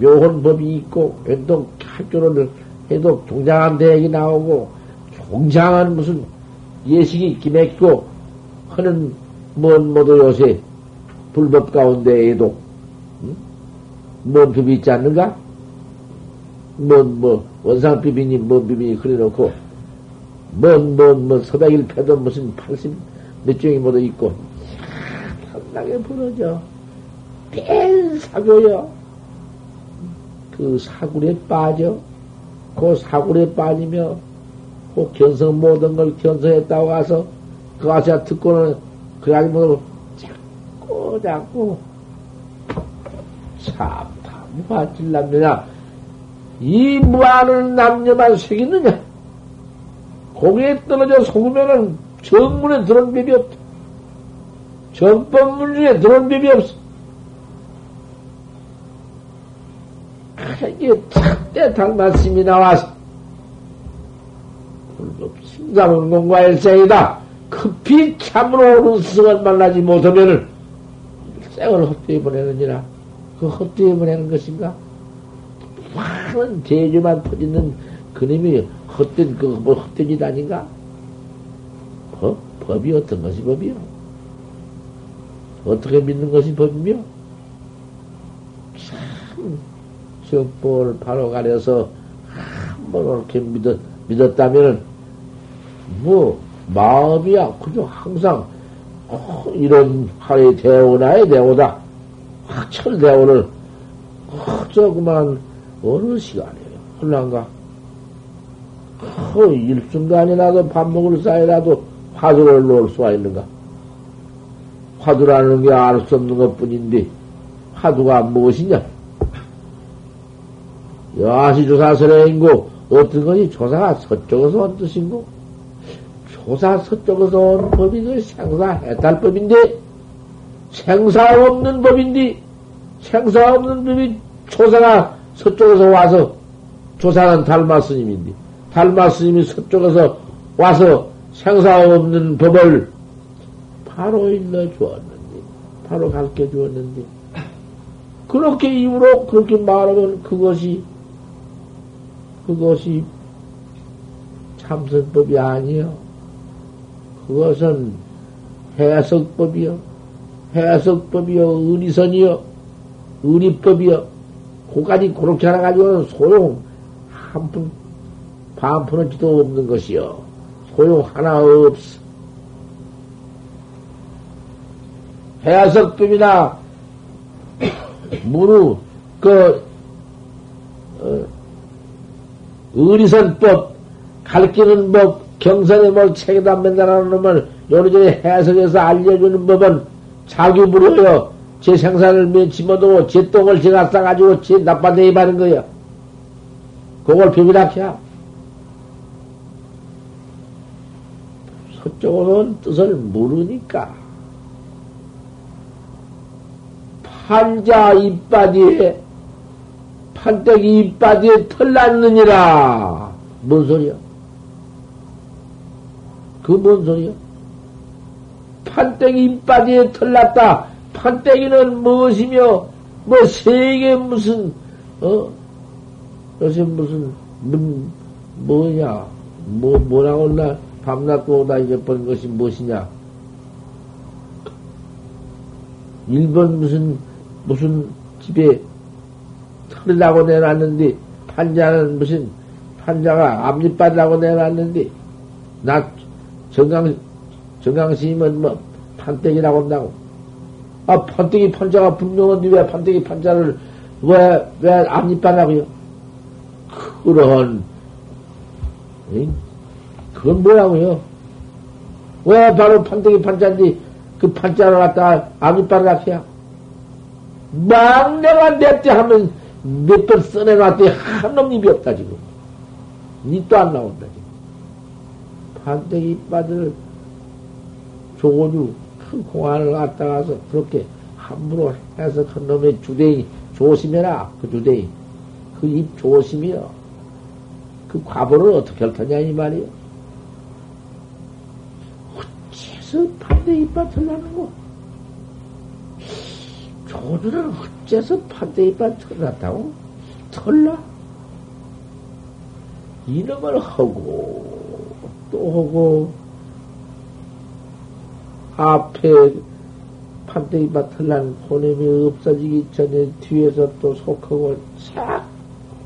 묘한 법이 있고, 웬도 학교를 해도 종장한 대학이 나오고, 종장한 무슨 예식이 기맥고, 하는, 뭔, 모두 요새, 불법 가운데에도, 응? 뭔 법이 있지 않는가? 뭔, 뭐, 원상 비비니, 뭔 비비니, 그래놓고, 뭔, 뭔, 뭐, 서백일 패도 무슨 80, 몇 종이 모두 있고, 상당히 부러져. 뺀 사교요. 그 사굴에 빠져. 그 사굴에 빠지며, 그 견성 모든 걸 견성했다고 와서, 그 가서 듣고는, 그래가지고, 자꾸, 자꾸, 참, 다 남녀냐. 이 무한을 남녀만 새기느냐? 고개에 떨어져 속으면은 정문에 들은 법이 없다. 정법문 중에 들은 법이 없어. 이게 탁대 달마심이 나와서 불법 심사문 공과 일생이다. 급히 참으로 오는 스승을 만나지 못하면은 생을 헛되이 보내느니라. 그 헛되이 보내는 것인가? 많은 제주만 퍼지는 그놈이 헛된, 그, 뭐, 헛된 짓 아닌가? 법? 법이 어떤 것이 법이요? 어떻게 믿는 것이 법이며? 참, 정법을 바로 가려서 한번 이렇게 믿었, 믿었다면은, 뭐, 마음이야. 그저 항상, 어, 이런 하의 대오나의 대오다. 확철 대오를, 어, 저그만, 어느 시간이에요? 홀란가? 어, 일순간이라도 밥 먹을 사이라도 화두를 놓을 수가 있는가? 화두라는 게 알 수 없는 것 뿐인데, 화두가 무엇이냐? 여하시조사설의 인고, 어떤 것이 조사가 서쪽에서 온 뜻인고, 조사 서쪽에서 온 법이 그 생사 해탈법인데, 생사 없는 법인데, 생사 없는 법이 조사가 서쪽에서 와서, 조사는 달마 스님인데, 달마 스님이 서쪽에서 와서 생사 없는 법을 바로 일러 주었는데, 바로 가르쳐 주었는데, 그렇게 입으로 그렇게 말하면 그것이, 그것이 참선법이 아니요. 그것은 해석법이요. 해석법이요. 의리선이요. 의리법이요. 고까지 그렇게 하나 가지고는 소용 한 푼, 반 푼어지도 없는 것이요. 소용 하나 없어. 해석법이나 무루 그 어, 의리선법 가르치는 법 경선에 뭐 책에다 맨날하는 놈을 요리저리 해석해서 알려주는 법은 자기 부려요. 제 생산을 집어두고 제 똥을 제가 싸가지고 제 나빠내이 바는 거야. 그걸 비비락해. 서쪽으로는 뜻을 모르니까. 판자 이빠디에, 판때기 이빠디에 털 났느니라. 뭔 소리야? 그 뭔 소리야? 판때기 이빠디에 털 났다. 판때기는 무엇이며, 뭐, 세계 무슨, 어? 요새 무슨, 문, 뭐냐, 뭐, 뭐라고 나, 밤낮 보다 잊어버린 것이 무엇이냐? 일본 무슨, 무슨 집에 털이라고 내놨는데, 판자는 무슨, 판자가 앞니빨이라고 내놨는데, 나, 정강, 정강스님은 뭐, 판때기라고 한다고. 아, 판때기 판자가 분명한데 왜 판때기 판자를, 왜, 왜 앞니빨이라고요? 그런, 그건 뭐라고요? 왜 바로 판때기 판자인데 그 판자를 갖다가 앞니빨을 갖게야? 막 내가 내때 하면 몇 번 써내놨더니 한 놈 입이 없다 지금. 니도 안 나온다 지금. 판때기 빠들 조주 큰 공안을 갖다가서 그렇게 함부로 해서 큰 놈의 주대인 조심해라 그 주대인 그입 조심이여 그 과보를 어떻게 할 테냐 이 말이요. 어째서 판대 이빨 털나는 거? 조주는 어째서 판대 이빨 털났다고? 털나? 이놈을 하고 또 하고 앞에 판대 이빨 털난 보냄이 없어지기 전에 뒤에서 또 속하고 싹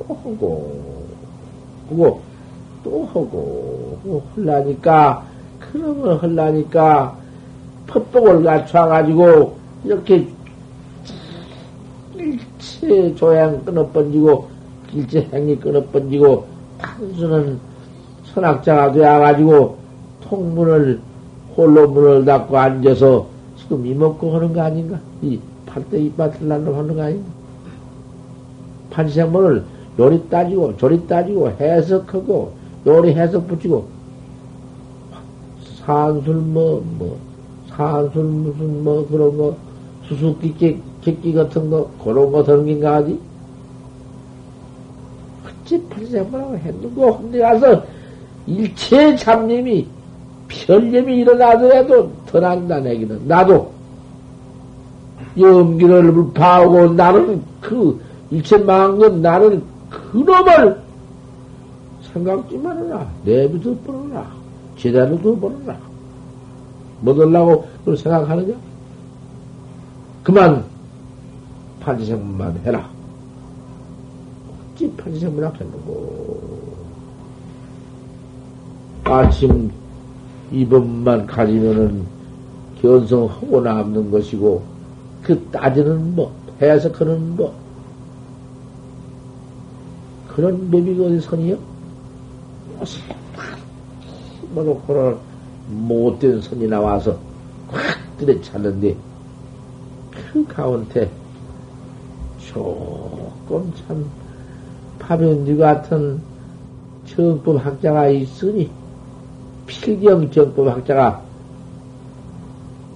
하고 하고 또 하고 뭐 흘라니까 그러면 흘라니까 폿복을 갖춰가지고 이렇게 일체 조양 끊어 번지고 일체 행이 끊어 번지고 단순한 선악자가 되어가지고 통문을 홀로 문을 닫고 앉아서 지금 이먹고 하는 거 아닌가? 이 팔대 이빨 날로 하는 거 아닌가? 판생문을 요리 따지고, 조리 따지고, 해석하고, 요리 해석 붙이고, 산술 뭐, 뭐, 산술 무슨 뭐 그런 거, 수수께끼, 객기 같은 거, 그런 거 던긴가 하지? 어찌 팔생부라고 했는고, 혼데 가서 일체 잡념이, 편념이 일어나더라도 더 난다, 내기는. 나도. 염기를 봐오고 나는 그 일체 망한 건 나는 그놈을 생각지 말아라. 내비도 버려라. 제대로도 버려라. 못 올라고 그걸 생각하느냐? 그만 판지생문만 해라. 어찌 판지생문 하겠는고. 아침 이번만 가지면은 견성하고 남는 것이고, 그 따지는 법, 해서 그런 법. 그런 법이 어디 선이요? 뭐놓고는 못된 선이 나와서 확 들이찼는데, 그 가운데 조금 참 파변지 같은 정법 학자가 있으니, 필경 정법 학자가,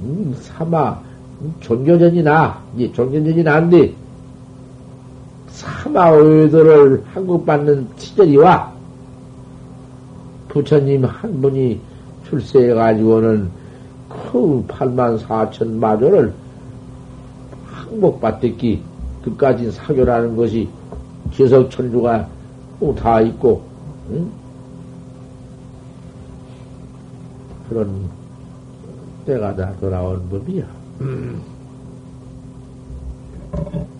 음, 사마, 종교전이 나, 이제 종교전이 난데, 사마 의도를 한국받는 시절이와 부처님 한 분이 출세해 가지고는 그 8만 4천 마조를 항복받댔기 그까지 사교라는 것이 지석천주가 다 있고, 응? 그런 때가 다 돌아온 법이야. 음. [clears throat]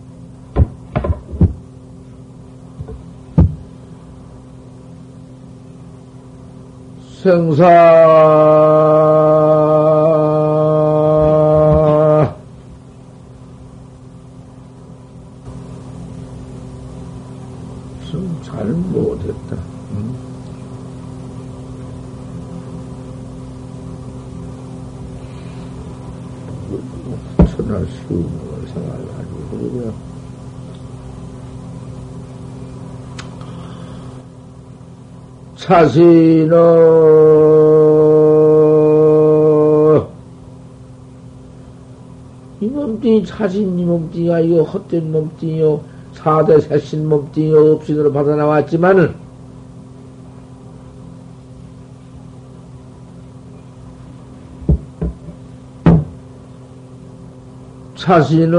생사 잘 못했다. 응? 천할 수을 생활하고 그러고요. 자신은 이 몸뚱이 자신 이 몸뚱이가 이거 헛된 몸뚱이요. 사대 새신 몸뚱이요 없이으로 받아 나왔지만은 자신을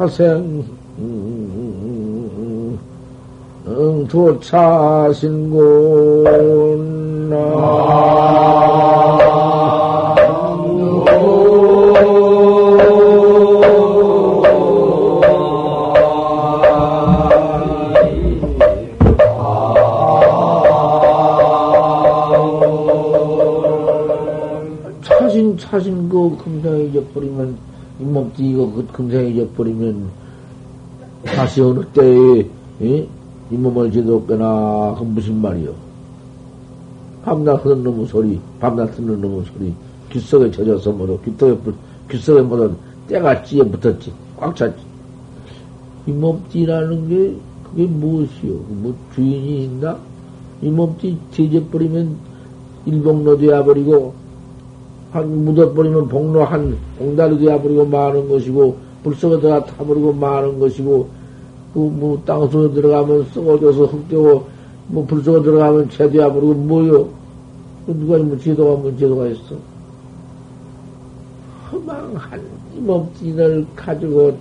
팽대 하생 응, 차신, 차신 그 금상에 잊어버리면, 잇 몸띠 이거 그 금상에 잊어버리면, 다시 어느 때에, 예? 이 몸을 지도거나, 그 무슨 말이요? 밤낮 흐른 놈의 소리, 밤낮 듣는 놈의 소리, 귓속에 젖어서 뭐로, 귓속에, 귓속에 뭐로 때가 찌에 붙었지. 꽉 찼지. 이 몸띠라는 게, 그게 무엇이요? 뭐 주인이 있나? 이 몸띠 뒤져버리면 일봉로 되어버리고, 한 묻어버리면 복로 한 봉다리 되어버리고 마는 것이고, 불속에 들어가 타버리고 마는 것이고, 그, 뭐, 땅속에 들어가면 썩어져서 흙되고, 뭐, 불속에 들어가면 재되어버리고, 뭐요? 그 누가 뭐, 제도가 뭐, 제도가 있어? 허망한 이 몸뚱이를 가지고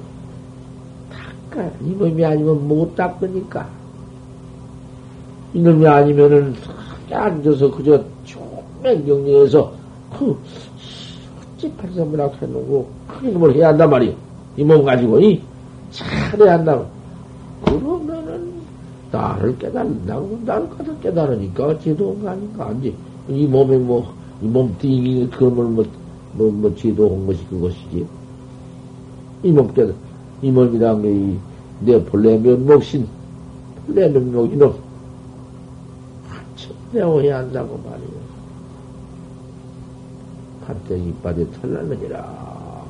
닦아. 이 몸이 아니면 못 닦으니까. 이놈이 아니면은, 앉아서 그저 총맹경리에서, 그, 어찌 팔삼문학 해놓고, 큰 놈을 해야 한단 말이요. 이몸 가지고, 이, 잘해야 한다고. 그러면은, 나를 깨달는다고, 나를 가서 깨달으니까, 거 아닌가, 아니지. 이 몸에 뭐, 이 몸뚱이, 그런 걸 뭐, 뭐, 뭐, 제도한 것이 그것이지. 이몸 깨달, 이 몸이란 게, 이, 내 본래 면목신, 본래 면목 이놈, 내어야 한다고 말이요. 판때기 이빠에 털날느니라.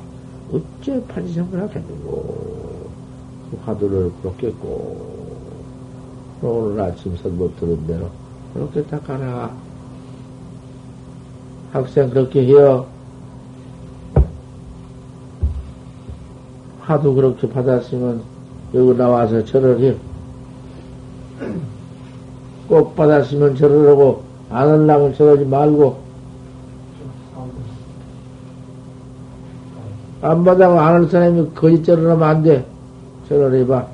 어째 판지생을 하겠는고. 그 화두를 그렇게 꼭, 오늘 아침 선법 들은 대로 그렇게 닦아라. 학생 그렇게 해요. 하도 그렇게 받았으면 여기 나와서 절을 해. [clears throat] 꼭 받았으면 절을 하고 안 하려면 절하지 말고 안 받아고 안 할 사람이 거짓 절을 하면 안 돼. 절을 해봐.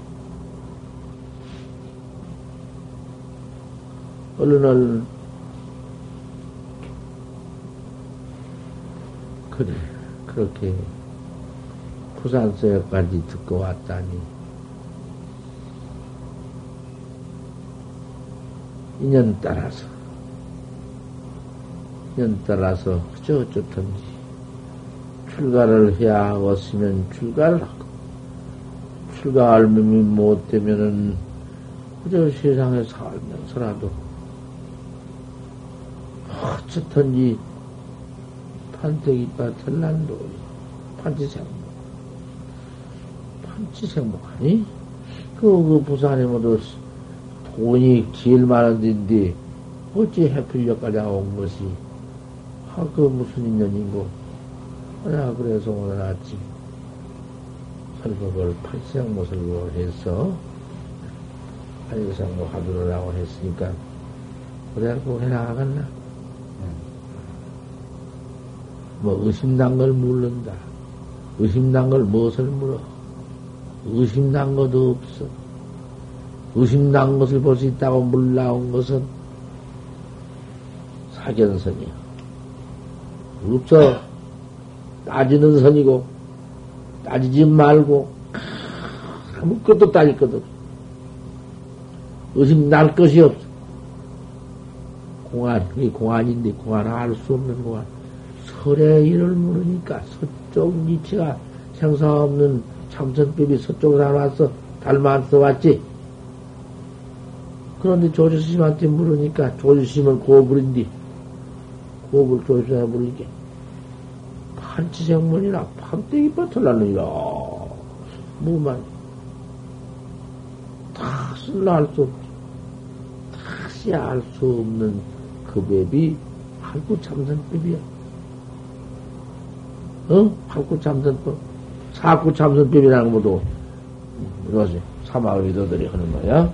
얼른 얼른 그래 그렇게 부산서에까지 듣고 왔다니 인연 따라서 인연 따라서 그저 어쩌든지 출가를 해야 왔으면 출가를 하고 출가할 놈이 못 되면은 그저 세상에 살면서라도 어쨌든지 판때기빠 털난도 판치생목 판치생목 아니? 그, 그 부산에 모두 돈이 제일 많은 데인데 어찌 해필역까지 온 것이? 아, 그 무슨 인연인고 아, 그래서 오늘 아침 설법을 팔생모설로 해서 팔생모 하도를 하고 했으니까 그래 고 해나가겠나? 뭐 의심난 걸 물른다. 의심난 걸 무엇을 물어? 의심난 것도 없어. 의심난 것을 볼 수 있다고 물나온 것은 사견선이야. 없어. 따지는 선이고, 따지지 말고, 아무것도 따질 것 없어. 의심 날 것이 없어. 공안, 이 공안인데, 공안 알 수 없는 공안. 설의 일을 물으니까 서쪽 니치가 생사 없는 참선법이 서쪽으로 나와서 닮아서 왔지. 그런데 조주스님한테 물으니까 조주스님은 고불인데 고불 조주스님한테 물으니까 판치생문이나 판때기 버틀라느니라 뭐만 다시 알수 없지. 다시 알 수 없는 그 법이 할구 참선법이야. 어? 팔구 참선법, 사구 참선법이라는 것도 이것이 사마의 도들이 하는 거야.